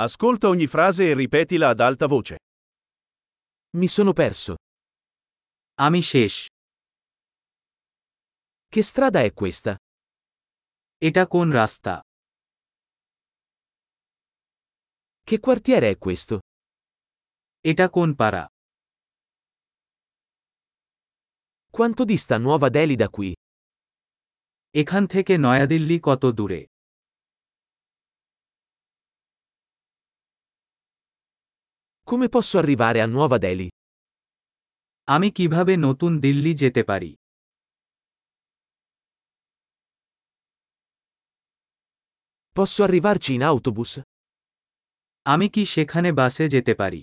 Ascolta ogni frase e ripetila ad alta voce. Mi sono perso. আমি শেষ Che strada è questa? এটা কোন রাস্তা Che quartiere è questo? এটা কোন পাড়া Quanto dista Nuova Delhi da qui? এখান থেকে নয়াদিল্লি কত দূরে Come posso arrivare a Nuova Delhi? আমি কিভাবে নতুন দিল্লি যেতে পারি Posso arrivarci in autobus? আমি কি সেখানে বাসে যেতে পারি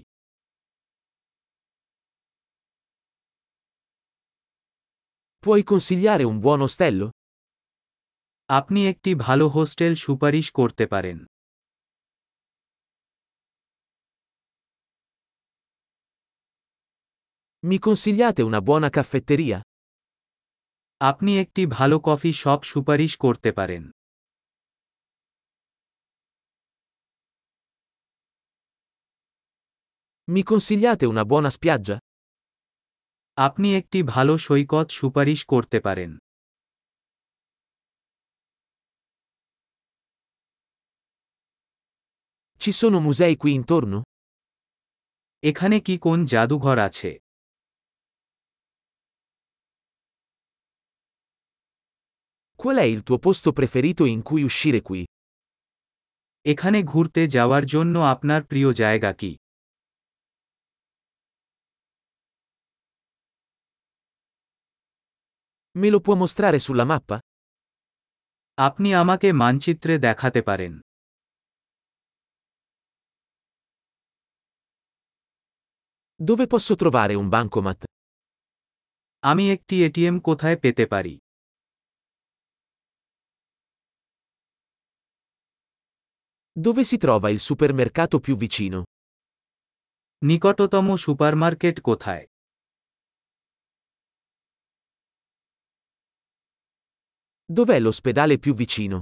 Puoi consigliare un buon ostello? আপনি একটি ভালো হোস্টেল সুপারিশ করতে পারেন Mi consigliate una buona caffetteria? আপনি একটি ভালো কফি শপ সুপারিশ করতে পারেন Mi consigliate una buona spiaggia? আপনি একটি ভালো সৈকত সুপারিশ করতে পারেন Ci sono musei qui intorno? এখানে কি কোন জাদুঘর আছে Qual è il tuo posto preferito in cui uscire qui? এখানে ঘুরতে যাওয়ার জন্য আপনার প্রিয় জায়গা কি Me lo può mostrare sulla mappa? আপনি আমাকে মানচিত্রে দেখাতে পারেন Dove posso trovare un bancomat? আমি একটি এটিএম কোথায় পেতে পারি Dove si trova il supermercato più vicino? নিকটতম সুপারমার্কেট কোথায় Dov'è l'ospedale più vicino?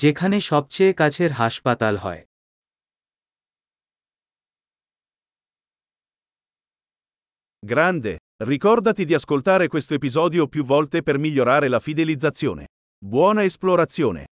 যেখানে সবচেয়ে কাছের হাসপাতাল হয় Grande! Ricordati di ascoltare questo episodio più volte per migliorare la fidelizzazione. Buona esplorazione!